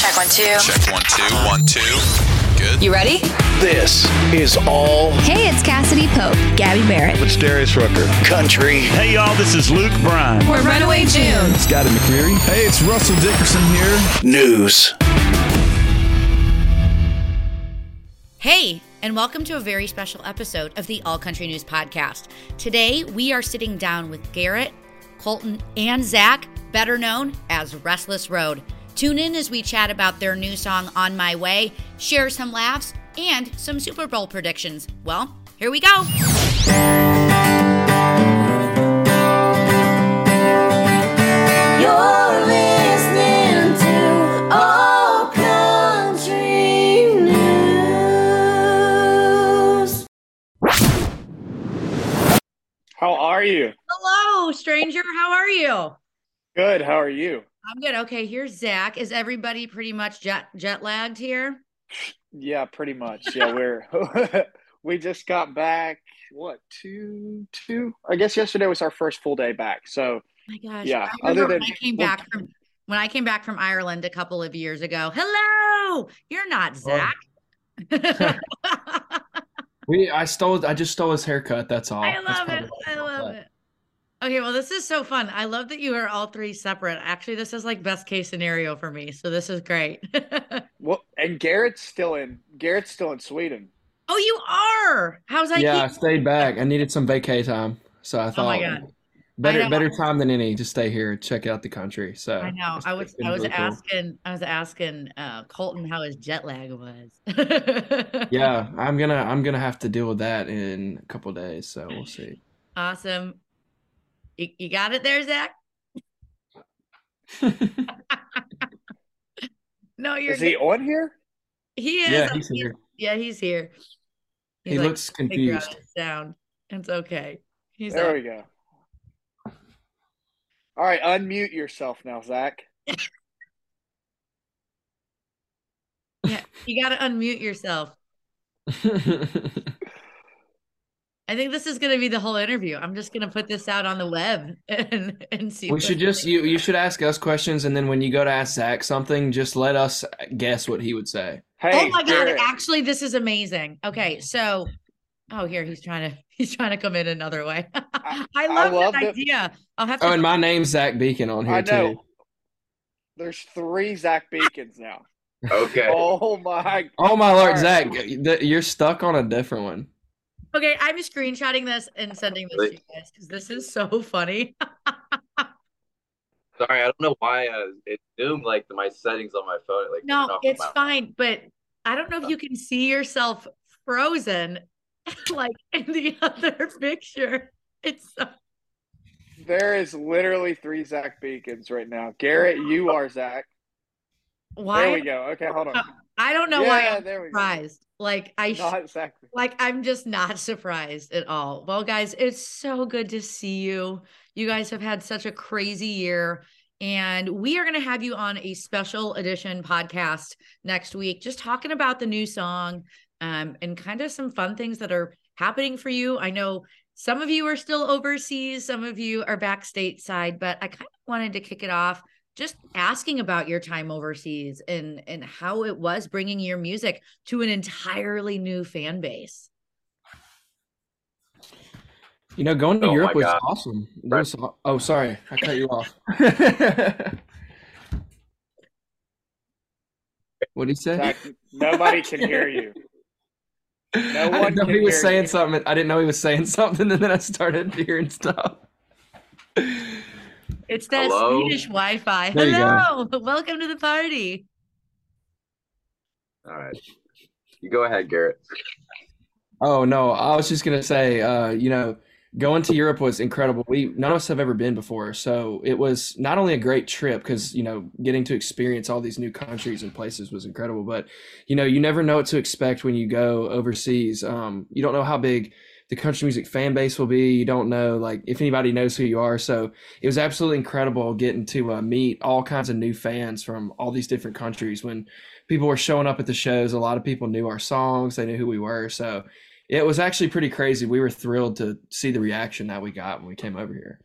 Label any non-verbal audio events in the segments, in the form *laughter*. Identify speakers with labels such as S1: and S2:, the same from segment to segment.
S1: Check one, two.
S2: Check one, two, one, two. Good.
S1: You ready?
S3: This is all
S4: Hey, it's Cassadee Pope, Gabby Barrett.
S5: It's Darius Rucker.
S3: country.
S6: Hey y'all, this is Luke Bryan.
S4: We're Runaway June.
S5: It's Scotty McCreery. Hey, it's Russell Dickerson here.
S3: News.
S7: Hey, and welcome to a very special episode of the All Country News Podcast. Today, we are sitting down with Garrett, Colton, and Zach, better known as Restless Road. Tune in as we chat about their new song, On My Way, share some laughs, and some Super Bowl predictions. Well, here we go.
S8: You're listening to All Country News.
S9: How are you?
S7: Hello, stranger. How are you?
S9: Good. How are you?
S7: I'm good. Okay, here's Zach. Is everybody pretty much jet jet lagged here?
S9: Yeah, pretty much. Yeah, *laughs* we're *laughs* we just got back. What two two? I guess yesterday was our first full day back. So
S7: my gosh.
S9: Yeah,
S7: I remember
S9: other
S7: when
S9: than-
S7: I came
S9: well-
S7: back from when I came back from Ireland a couple of years ago. Hello, you're not oh. Zach. *laughs*
S10: We I stole I just stole his haircut, that's all.
S7: I
S10: That's
S7: love it. I love it. Okay, well, this is so fun. I love that you are all three separate. Actually, this is like best case scenario for me. So this is great. *laughs*
S9: well, and Garrett's still in. Garrett's still in Sweden.
S7: oh, you are. How's that?
S10: Yeah, I stayed back. I needed some vacay time. So I thought
S7: Oh my God.
S10: better better time than any to stay here, check out the country. So
S7: I know. I was I was
S10: really cool.
S7: asking I was asking uh, Colton how his jet lag was. *laughs*
S10: Yeah, I'm gonna I'm gonna have to deal with that in a couple days, so we'll see.
S7: Awesome. You, you got it there, Zach? *laughs* no, you're
S9: Is he
S7: good.
S9: on here?
S7: He is.
S10: Yeah, he's here.
S7: Yeah, he's here.
S10: He
S7: like,
S10: looks confused.
S7: sound. It's okay. He's
S9: There
S7: like,
S9: we go. All right, unmute yourself now, Zach. *laughs*
S7: yeah, you got to unmute yourself. *laughs* I think this is going to be the whole interview. I'm just going to put this out on the web *laughs* and and see.
S10: we
S7: what-
S10: should just you you should ask us questions and then when you go to ask Zach something, just let us guess what he would say.
S9: Hey,
S7: oh my god! Actually, this is amazing. Okay, so oh here he's trying to *laughs* he's trying to come in another way. *laughs* I,
S9: I
S7: love,
S9: love
S7: that
S9: that-
S7: idea. I'll have to.
S10: Oh, and my name's Zach Beacon on here
S9: I know.
S10: too.
S9: There's three Zach Beacons now.
S2: Okay.
S9: Oh my!
S10: Oh my lord, Zach,
S9: right.
S10: you're stuck on a different one.
S7: Okay, I'm screenshotting this and sending this to you guys because this is so funny. *laughs*
S11: Sorry, I don't know why uh, it zoomed like my settings on my phone. Like
S7: No, it's
S11: my-
S7: fine, but I don't know if you can see yourself frozen *laughs* like in the *laughs* other picture. It's so
S9: There is literally three Zach Beacons right now. Garrett, you are Zach.
S7: why
S9: There we go. Okay, hold on.
S7: Uh, I don't know why
S9: Yeah,
S7: I'm
S9: there we go.
S7: Like I sh-
S9: Zach.
S7: like I'm just not surprised at all. Well, guys, it's so good to see you. You guys have had such a crazy year. And we are going to have you on a special edition podcast next week, just talking about the new song um, and kind of some fun things that are happening for you. I know some of you are still overseas, some of you are back stateside, but I kind of wanted to kick it off just asking about your time overseas and and how it was bringing your music to an entirely new fan base.
S10: You know, going to
S11: Oh
S10: Europe was
S11: God.
S10: awesome.
S11: Right.
S10: was- oh, sorry, I cut you off. *laughs* what did he say?
S9: Zach, nobody can hear you. No
S10: I
S9: one
S10: didn't know
S9: can
S10: he was saying
S9: you.
S10: something. I didn't know he was saying something, and then I started hearing stuff.
S7: It's that
S11: Hello?
S7: Swedish Wi-Fi.
S10: There.
S7: Hello, *laughs* welcome to the party.
S11: All right, you go ahead, Garrett.
S10: Oh no, I was just gonna say, uh, you know, going to Europe was incredible. We none of us have ever been before, so it was not only a great trip because you know getting to experience all these new countries and places was incredible, but you know you never know what to expect when you go overseas. Um, you don't know how big the country music fan base will be. You don't know like if anybody knows who you are. So it was absolutely incredible getting to uh, meet all kinds of new fans from all these different countries. When people were showing up at the shows, a lot of people knew our songs. They knew who we were. So it was actually pretty crazy. We were thrilled to see the reaction that we got when we came over here.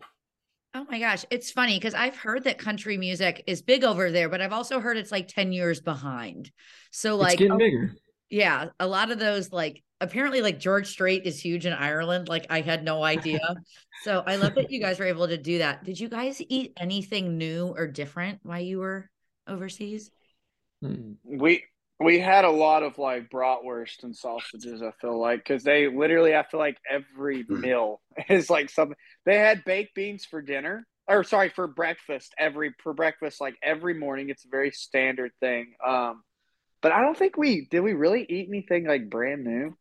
S7: Oh my gosh, it's funny because I've heard that country music is big over there, but I've also heard it's like 10 years behind. So
S10: It's
S7: like
S10: getting
S7: oh,
S10: bigger.
S7: yeah, a lot of those like apparently like George Strait is huge in Ireland. Like I had no idea. so I love that you guys were able to do that. Did you guys eat anything new or different while you were overseas?
S10: Hmm.
S9: We we had a lot of like bratwurst and sausages. I feel like because they literally, I feel like every
S11: Hmm.
S9: meal *laughs* is like something. They had baked beans for dinner, or sorry, for breakfast. Every for breakfast, like every morning, it's a very standard thing. Um, but I don't think we did. We really eat anything like brand new.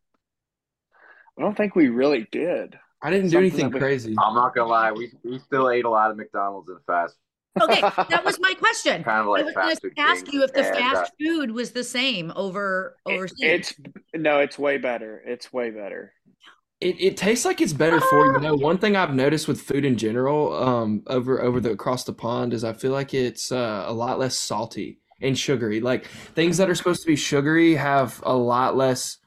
S9: I don't think we really did.
S10: I didn't do anything
S9: we-
S10: crazy.
S11: I'm not gonna lie, we we still ate a lot of McDonald's and fast,
S7: Okay, that was my question. *laughs*
S11: kind of
S7: I
S11: like
S7: was going
S11: fast
S7: to
S11: food
S7: ask you if the fast
S11: uh,
S7: food was the same over
S9: It-
S7: overseas.
S9: it's no, it's way better. It's way better.
S10: It, it tastes like it's better for you. You know, one thing I've noticed with food in general, um, over over the across the pond is I feel like it's uh, a lot less salty and sugary. Like things that are supposed to be sugary have a lot less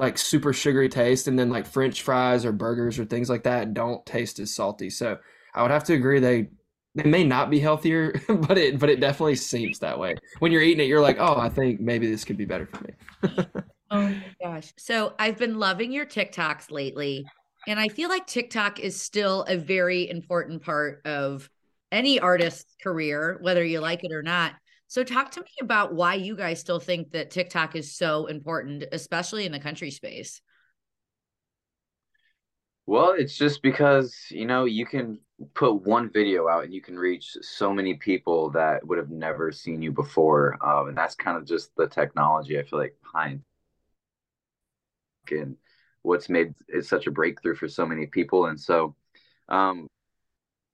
S10: like super sugary taste, and then like French fries or burgers or things like that don't taste as salty. So I would have to agree they they may not be healthier, *laughs* but it but it definitely seems that way. When you're eating it, you're like, oh, I think maybe this could be better for me. *laughs*
S7: Oh my gosh. So I've been loving your TikToks lately. And I feel like TikTok is still a very important part of any artist's career, whether you like it or not. So talk to me about why you guys still think that TikTok is so important, especially in the country space.
S11: Well, it's just because, you know, you can put one video out and you can reach so many people that would have never seen you before. Um, and that's kind of just the technology I feel like behind and what's made it such a breakthrough for so many people. And so, um,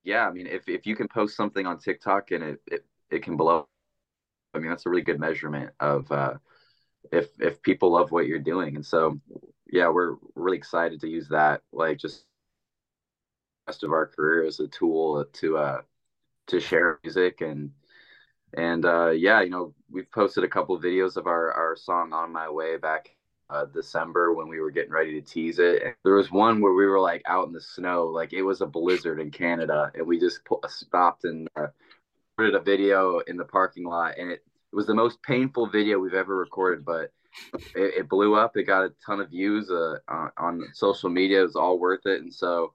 S11: yeah, I mean, if, if you can post something on TikTok and it, it, it can blow, I mean, that's a really good measurement of, uh, if, if people love what you're doing. And so, yeah, we're really excited to use that, like just rest of our career as a tool to uh to share music and and uh yeah, you know, we've posted a couple of videos of our our song on my way back uh December when we were getting ready to tease it. And there was one where we were like out in the snow, like it was a blizzard in Canada, and we just stopped and uh, a video in the parking lot, and it, it was the most painful video we've ever recorded, but it, it blew up. It got a ton of views uh, on, on social media. It was all worth it, and so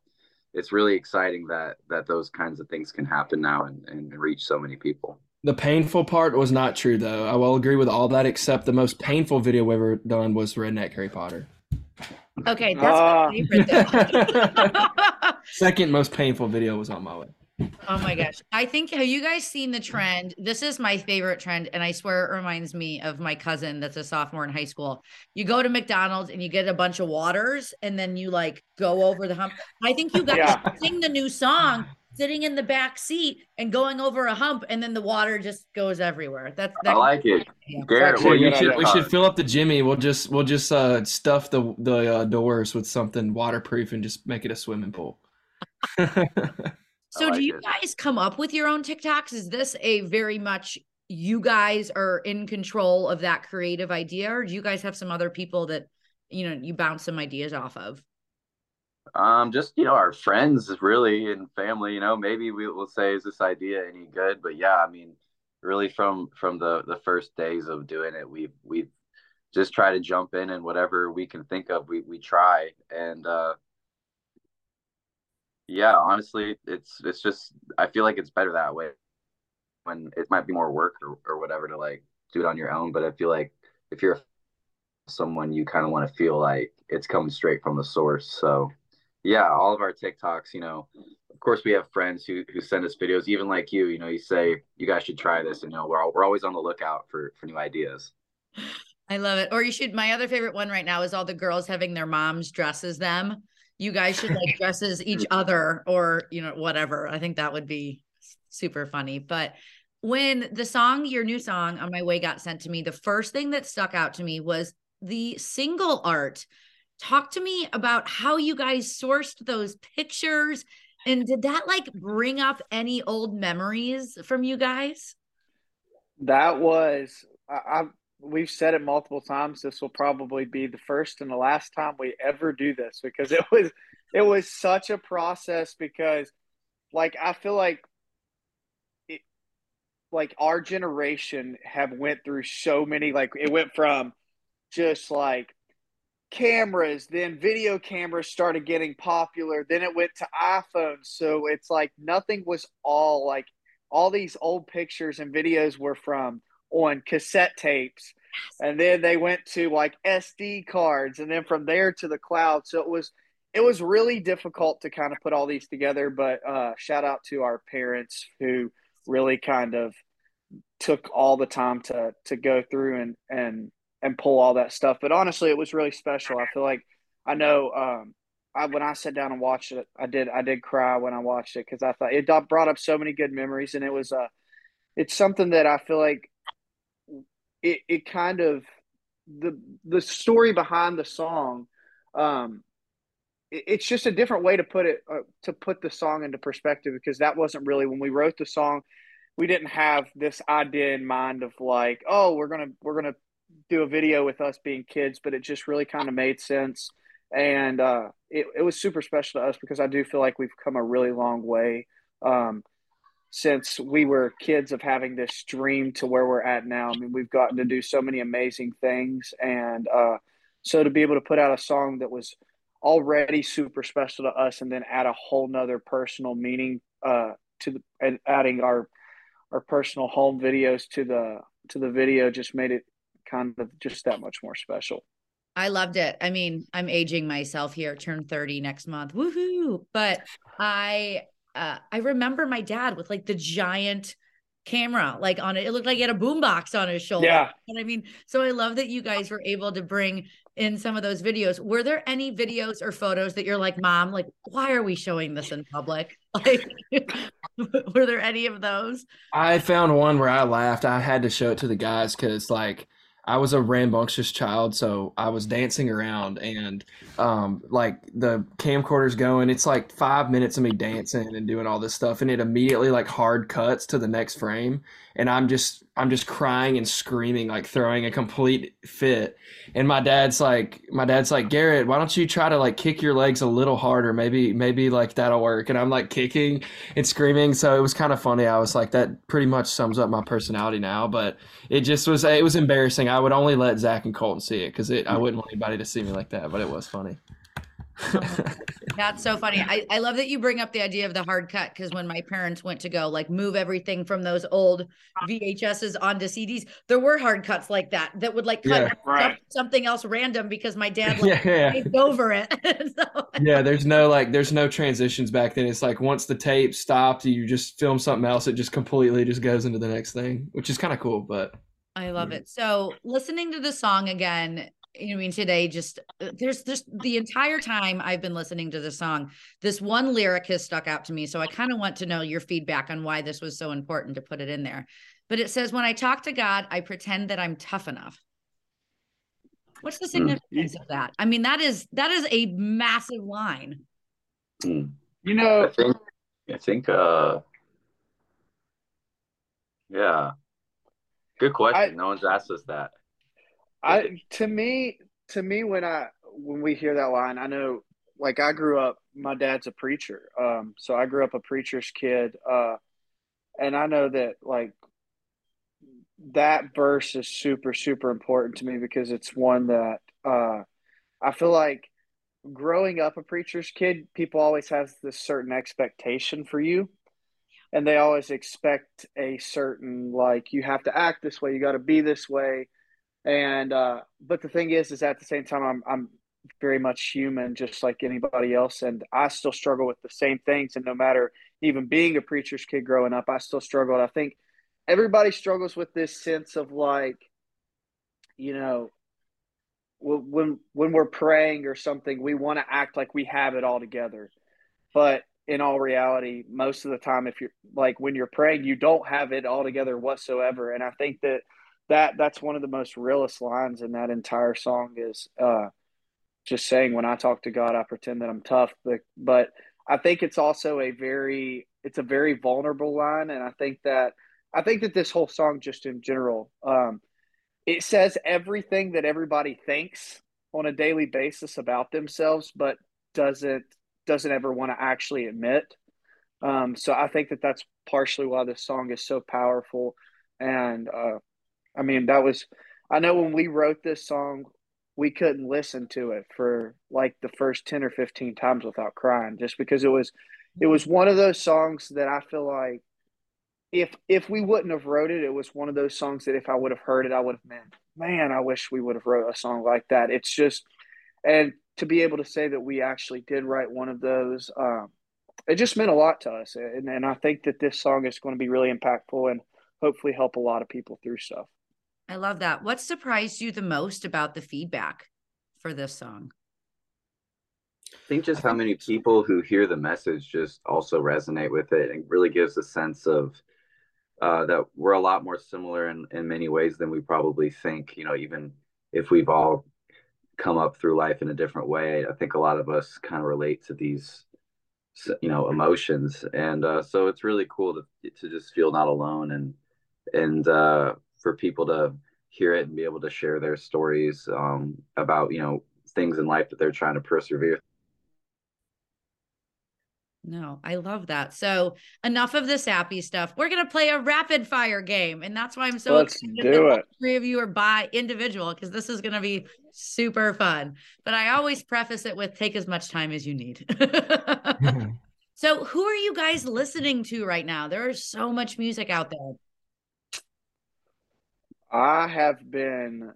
S11: it's really exciting that that those kinds of things can happen now and, and reach so many people.
S10: The painful part was not true, though. I will agree with all that, except the most painful video we've ever done was Redneck Harry Potter.
S7: Okay, that's
S9: Ah.
S7: my favorite though. *laughs* *laughs*
S10: Second most painful video was on my way.
S7: Oh my gosh. I think have you guys seen the trend? This is my favorite trend. And I swear it reminds me of my cousin that's a sophomore in high school. You go to McDonald's and you get a bunch of waters and then you like go over the hump. I think you guys
S9: Yeah.
S7: sing the new song sitting in the back seat and going over a hump and then the water just goes everywhere. That's that
S11: I like it,
S7: Yeah.
S11: Garrett.
S9: actually
S11: What you should.
S10: We should fill up the Jimmy. We'll just we'll just uh, stuff the the uh, doors with something waterproof and just make it a swimming pool. *laughs*
S7: So
S11: like
S7: do you
S11: it.
S7: guys come up with your own TikToks? Is this a very much you guys are in control of that creative idea, or do you guys have some other people that you know you bounce some ideas off of?
S11: Um, just you know, our friends really and family. You know, maybe we will say, "Is this idea any good?" But yeah, I mean, really from from the the first days of doing it, we we just try to jump in and whatever we can think of, we we try. And uh, yeah, honestly, it's it's just I feel like it's better that way. When it might be more work or, or whatever to like do it on your own, but I feel like if you're someone you kind of want to feel like it's coming straight from the source. So yeah, all of our TikToks, you know, of course we have friends who who send us videos, even like you, you know, you say you guys should try this, and you know, we're all, we're always on the lookout for for new ideas.
S7: I love it. Or you should. My other favorite one right now is all the girls having their moms dresses them. You guys should like dress as each *laughs* other, or you know whatever. I think that would be super funny. But when the song, your new song on my way got sent to me, the first thing that stuck out to me was the single art. Talk to me about how you guys sourced those pictures. And did that like bring up any old memories from you guys?
S9: That was I, we've said it multiple times. This will probably be the first and the last time we ever do this because it was it was such a process because like I feel like it, like our generation have went through so many like it went from just like cameras then video cameras started getting popular then it went to iPhones so it's like nothing was all like all these old pictures and videos were from on cassette tapes. And then they went to like SD cards and then from there to the cloud. So it was it was really difficult to kind of put all these together but uh, shout out to our parents who really kind of took all the time to to go through and and and pull all that stuff. But honestly it was really special. I feel like i know um I, when I sat down and watched it, I did I did cry when I watched it because I thought it brought up so many good memories, and it was uh, it's something that I feel like it it kind of the the story behind the song, um, it, it's just a different way to put it uh, to put the song into perspective because that wasn't really when we wrote the song, we didn't have this idea in mind of like oh we're gonna we're gonna do a video with us being kids, but it just really kind of made sense. And uh, it, it was super special to us because I do feel like we've come a really long way um, since we were kids of having this dream to where we're at now. I mean, we've gotten to do so many amazing things, and uh, so to be able to put out a song that was already super special to us, and then add a whole nother personal meaning uh, to the and adding our our personal home videos to the to the video just made it kind of just that much more special.
S7: I loved it. I mean, I'm aging myself here, turn 30 next month. Woohoo. But I uh I remember my dad with like the giant camera like on it. It looked like he had a boombox on his shoulder.
S9: Yeah.
S7: And I mean, so I love that you guys were able to bring in some of those videos. Were there any videos or photos that you're like, mom, like, why are we showing this in public? *laughs* Like, *laughs* were there any of those?
S10: I found one where I laughed. I had to show it to the guys because, like, I was a rambunctious child, so I was dancing around and um, like the camcorder's going. It's like five minutes of me dancing and doing all this stuff, and it immediately like hard cuts to the next frame, and I'm just I'm just crying and screaming, like throwing a complete fit. And my dad's like, my dad's like, Garrett, why don't you try to like kick your legs a little harder? Maybe maybe like that'll work. And I'm like kicking and screaming, so it was kind of funny. I was like, that pretty much sums up my personality now, but it just was it was embarrassing. I would only let Zach and Colton see it because it I wouldn't want anybody to see me like that, but it was funny. *laughs*
S7: That's so funny. I, I love that you bring up the idea of the hard cut because when my parents went to go like move everything from those old VHSs onto CDs, there were hard cuts like that that would like cut
S10: Yeah.
S9: Right.
S7: something else random because my dad like *laughs*
S10: yeah, yeah.
S7: over it. *laughs* so,
S10: yeah, there's no like there's no transitions back then. It's like once the tape stopped, you just film something else, it just completely just goes into the next thing, which is kind of cool, but
S7: I love it. So listening to the song again, you know, I mean, today just uh, there's just the entire time I've been listening to the song, this one lyric has stuck out to me. So I kind of want to know your feedback on why this was so important to put it in there. But it says, when I talk to God, I pretend that I'm tough enough. What's the significance of that? I mean, that is that is a massive line.
S11: Hmm.
S9: You know,
S11: I think I think uh yeah. Good question.
S9: I-
S11: no one's asked us that.
S9: I to me to me when I when we hear that line, I know like I grew up my dad's a preacher. Um so I grew up a preacher's kid. Uh and I know that like that verse is super, super important to me because it's one that uh I feel like growing up a preacher's kid, people always have this certain expectation for you. And they always expect a certain like you have to act this way, you gotta be this way and uh, but the thing is, is at the same time, I'm I'm very much human, just like anybody else, and I still struggle with the same things. And no matter even being a preacher's kid growing up, I still struggled. I think everybody struggles with this sense of like, you know, when when when we're praying or something, we want to act like we have it all together, but in all reality, most of the time, if you're like when you're praying, you don't have it all together whatsoever. And I think that that that's one of the most realest lines in that entire song is uh, just saying when I talk to God, I pretend that I'm tough, but but I think it's also a very it's a very vulnerable line, and I think that I think that this whole song, just in general, um, it says everything that everybody thinks on a daily basis about themselves, but doesn't doesn't ever want to actually admit. Um, so I think that that's partially why this song is so powerful. And uh, I mean, that was I know when we wrote this song, we couldn't listen to it for like the first 10 or 15 times without crying just because it was it was one of those songs that I feel like if if we wouldn't have wrote it, it was one of those songs that if I would have heard it, I would have been, man, I wish we would have wrote a song like that. It's just and to be able to say that we actually did write one of those, um, it just meant a lot to us. And, and I think that this song is going to be really impactful and hopefully help a lot of people through stuff.
S7: I love that. What surprised you the most about the feedback for this song?
S11: I think just how many people who hear the message just also resonate with it and really gives a sense of uh, that we're a lot more similar in, in many ways than we probably think. You know, even if we've all come up through life in a different way, I think a lot of us kind of relate to these, you know, emotions, and uh, so it's really cool to to just feel not alone and and uh, for people to hear it and be able to share their stories um, about you know things in life that they're trying to persevere
S7: no, I love that. So enough of the sappy stuff. We're gonna play a rapid fire game, and that's why I'm so
S9: Let's
S7: excited
S9: do
S7: that
S9: it.
S7: three of you are by individual because this is gonna be super fun. But I always preface it with take as much time as you need. *laughs* *laughs* so who are you guys listening to right now? There is so much music out there.
S9: I have been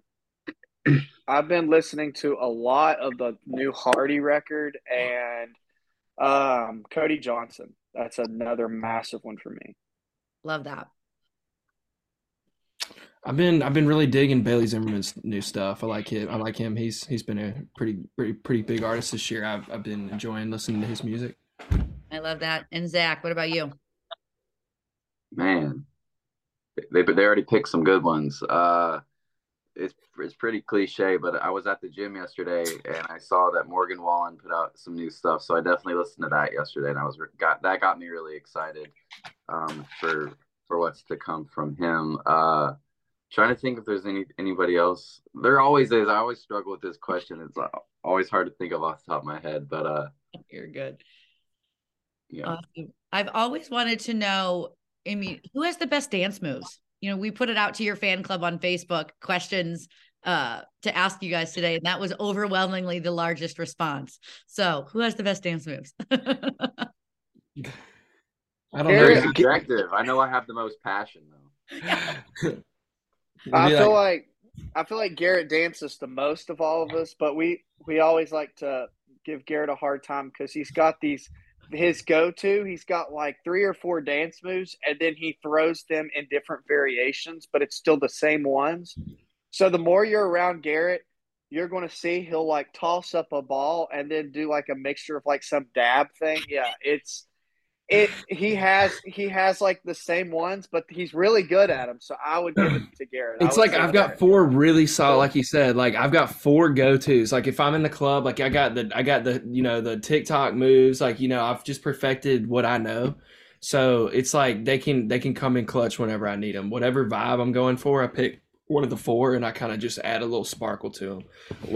S9: I've been listening to a lot of the new Hardy record and um, Cody Johnson. That's another massive one for me.
S7: Love that.
S10: I've been I've been really digging Bailey Zimmerman's new stuff. I like him. I like him. He's he's been a pretty pretty pretty big artist this year. I've I've been enjoying listening to his music.
S7: I love that. And Zach, what about you?
S11: man they they already picked some good ones. Uh it's it's pretty cliche but i was at the gym yesterday and i saw that morgan wallen put out some new stuff so i definitely listened to that yesterday and i was got that got me really excited um for for what's to come from him. Uh trying to think if there's any anybody else. There always is. I always struggle with this question. It's uh, always hard to think of off the top of my head but uh
S7: You're good.
S11: yeah.
S7: Awesome. I've always wanted to know, I mean, who has the best dance moves? You know, we put it out to your fan club on Facebook questions uh to ask you guys today, and that was overwhelmingly the largest response. So who has the best dance moves? *laughs*
S10: I don't
S11: very
S10: know.
S11: subjective i know i have the most passion though *laughs*
S10: It'd
S9: I feel
S10: like-
S9: like I feel like Garrett dances the most of all of us, but we we always like to give Garrett a hard time because he's got these his go to. He's got like three or four dance moves, and then he throws them in different variations, but it's still the same ones. So the more you're around Garrett, you're going to see he'll like toss up a ball and then do like a mixture of like some dab thing. Yeah, it's it. He has he has like the same ones, but he's really good at them. So I would give it to Garrett.
S10: It's like I've got
S9: Garrett.
S10: four really solid, like you said, like I've got four go tos. Like if I'm in the club, like I got the I got the you know the TikTok moves. Like you know I've just perfected what I know. So it's like they can they can come in clutch whenever I need them. Whatever vibe I'm going for, I pick one of the four and I kind of just add a little sparkle to them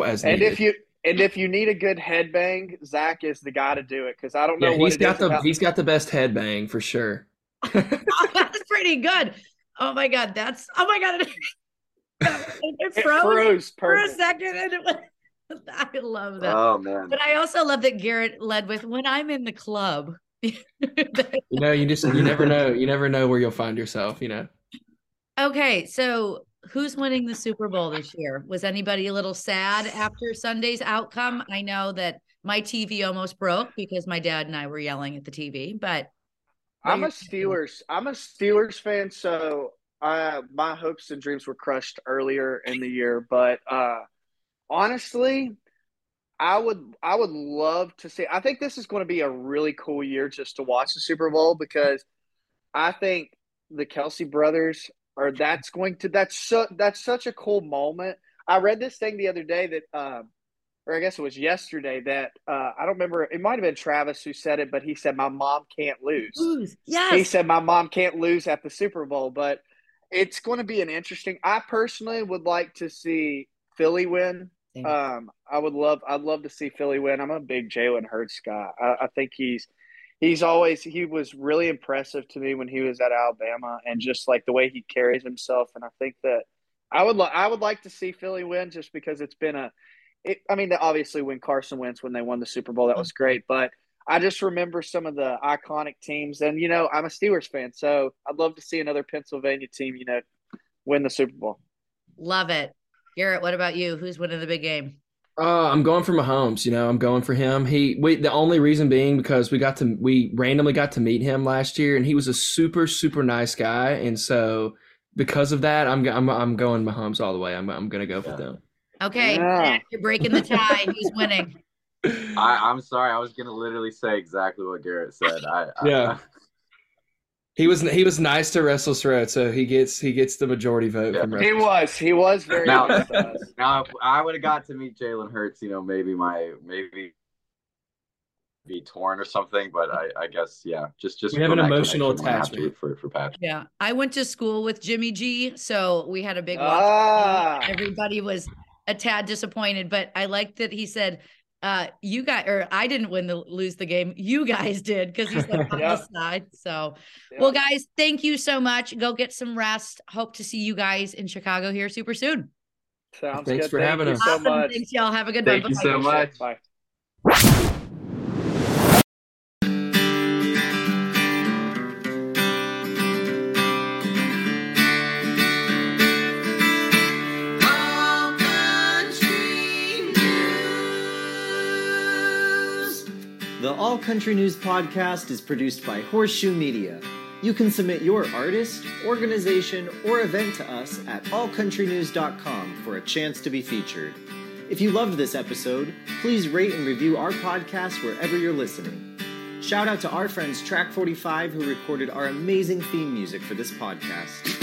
S10: as
S9: And
S10: needed.
S9: if you and if you need a good headbang, Zach is the guy to do it because I don't know
S10: yeah,
S9: what
S10: he's
S9: it
S10: got the
S9: about-
S10: he's got the best headbang for sure. *laughs*
S7: Oh, that's pretty good. Oh my god, that's oh my god, it, *laughs* it
S9: It
S7: froze
S9: froze
S7: for a second, and it was. *laughs* I love that.
S11: oh man
S7: but I also love that Garrett led with when I'm in the club.
S10: You know, you just you never know. You never know where you'll find yourself. You know.
S7: okay, so who's winning the Super Bowl this year? Was anybody a little sad after Sunday's outcome? I know that my TV almost broke because my dad and I were yelling at the TV, but
S9: I'm a Steelers. I'm a Steelers fan, so uh, my hopes and dreams were crushed earlier in the year. But uh, honestly, I would I would love to see. I think this is going to be a really cool year just to watch the Super Bowl because I think the Kelce brothers are. That's going to that's so that's such a cool moment. I read this thing the other day that. Um, or I guess it was yesterday that uh, I don't remember. It might have been Travis who said it, but he said, "My mom can't lose."
S7: Lose.
S9: He said, "My mom can't lose at the Super Bowl," but it's going to be an interesting. I personally would like to see Philly win. Um, I would love. I'd love to see Philly win. I'm a big Jalen Hurts guy. I, I think he's he's always he was really impressive to me when he was at Alabama and just like the way he carries himself and I think that I would li- I would like to see Philly win just because it's been a it, I mean obviously when Carson Wentz when they won the Super Bowl that was great but I just remember some of the iconic teams and you know I'm a Steelers fan so I'd love to see another Pennsylvania team you know win the Super Bowl.
S7: Love it. Garrett, what about you? Who's winning the big game?
S10: Uh, I'm going for Mahomes. You know, I'm going for him. He, we, the only reason being because we got to, we randomly got to meet him last year, and he was a super, super nice guy, and so because of that, I'm, I'm, I'm going Mahomes all the way. I'm, I'm gonna go for them.
S7: Okay,
S9: Yeah.
S7: You're breaking the tie. Who's winning? *laughs*
S11: I, I'm sorry. I was gonna literally say exactly what Garrett said. I, I
S10: Yeah. *laughs* He was, he was nice to Russell Stroud, so he gets, he gets the majority vote
S11: Yeah.
S10: from
S9: He was he was very
S11: Now-
S9: nice to us. *laughs*
S11: Now, if I would have got to meet Jalen Hurts, you know, maybe my maybe be torn or something. But I, I guess, yeah, just just
S10: We have an emotional
S11: connection, I'm gonna have to
S10: attachment.
S11: for for Patrick.
S7: Yeah, I went to school with Jimmy G, so we had a big watch.
S9: Ah.
S7: Everybody was a tad disappointed, but I liked that he said, uh, "You guys," or I didn't win the lose the game. You guys did because he's like on
S9: Yeah.
S7: the side. So,
S9: Yeah.
S7: well, guys, thank you so much. Go get some rest. Hope to see you guys in Chicago here super soon.
S9: Sounds
S10: Thanks
S9: good.
S10: for
S9: Thank
S10: having
S9: you
S10: us.
S9: so
S7: Awesome.
S9: much.
S7: Thanks, y'all. Have a good
S11: Thank
S7: one.
S11: you so much.
S9: Bye.
S1: All Country News podcast is produced by Horseshoe Media. You can submit your artist, organization, or event to us at allcountrynews.com for a chance to be featured. If you loved this episode, please rate and review our podcast wherever you're listening. Shout out to our friends Track 45 who recorded our amazing theme music for this podcast.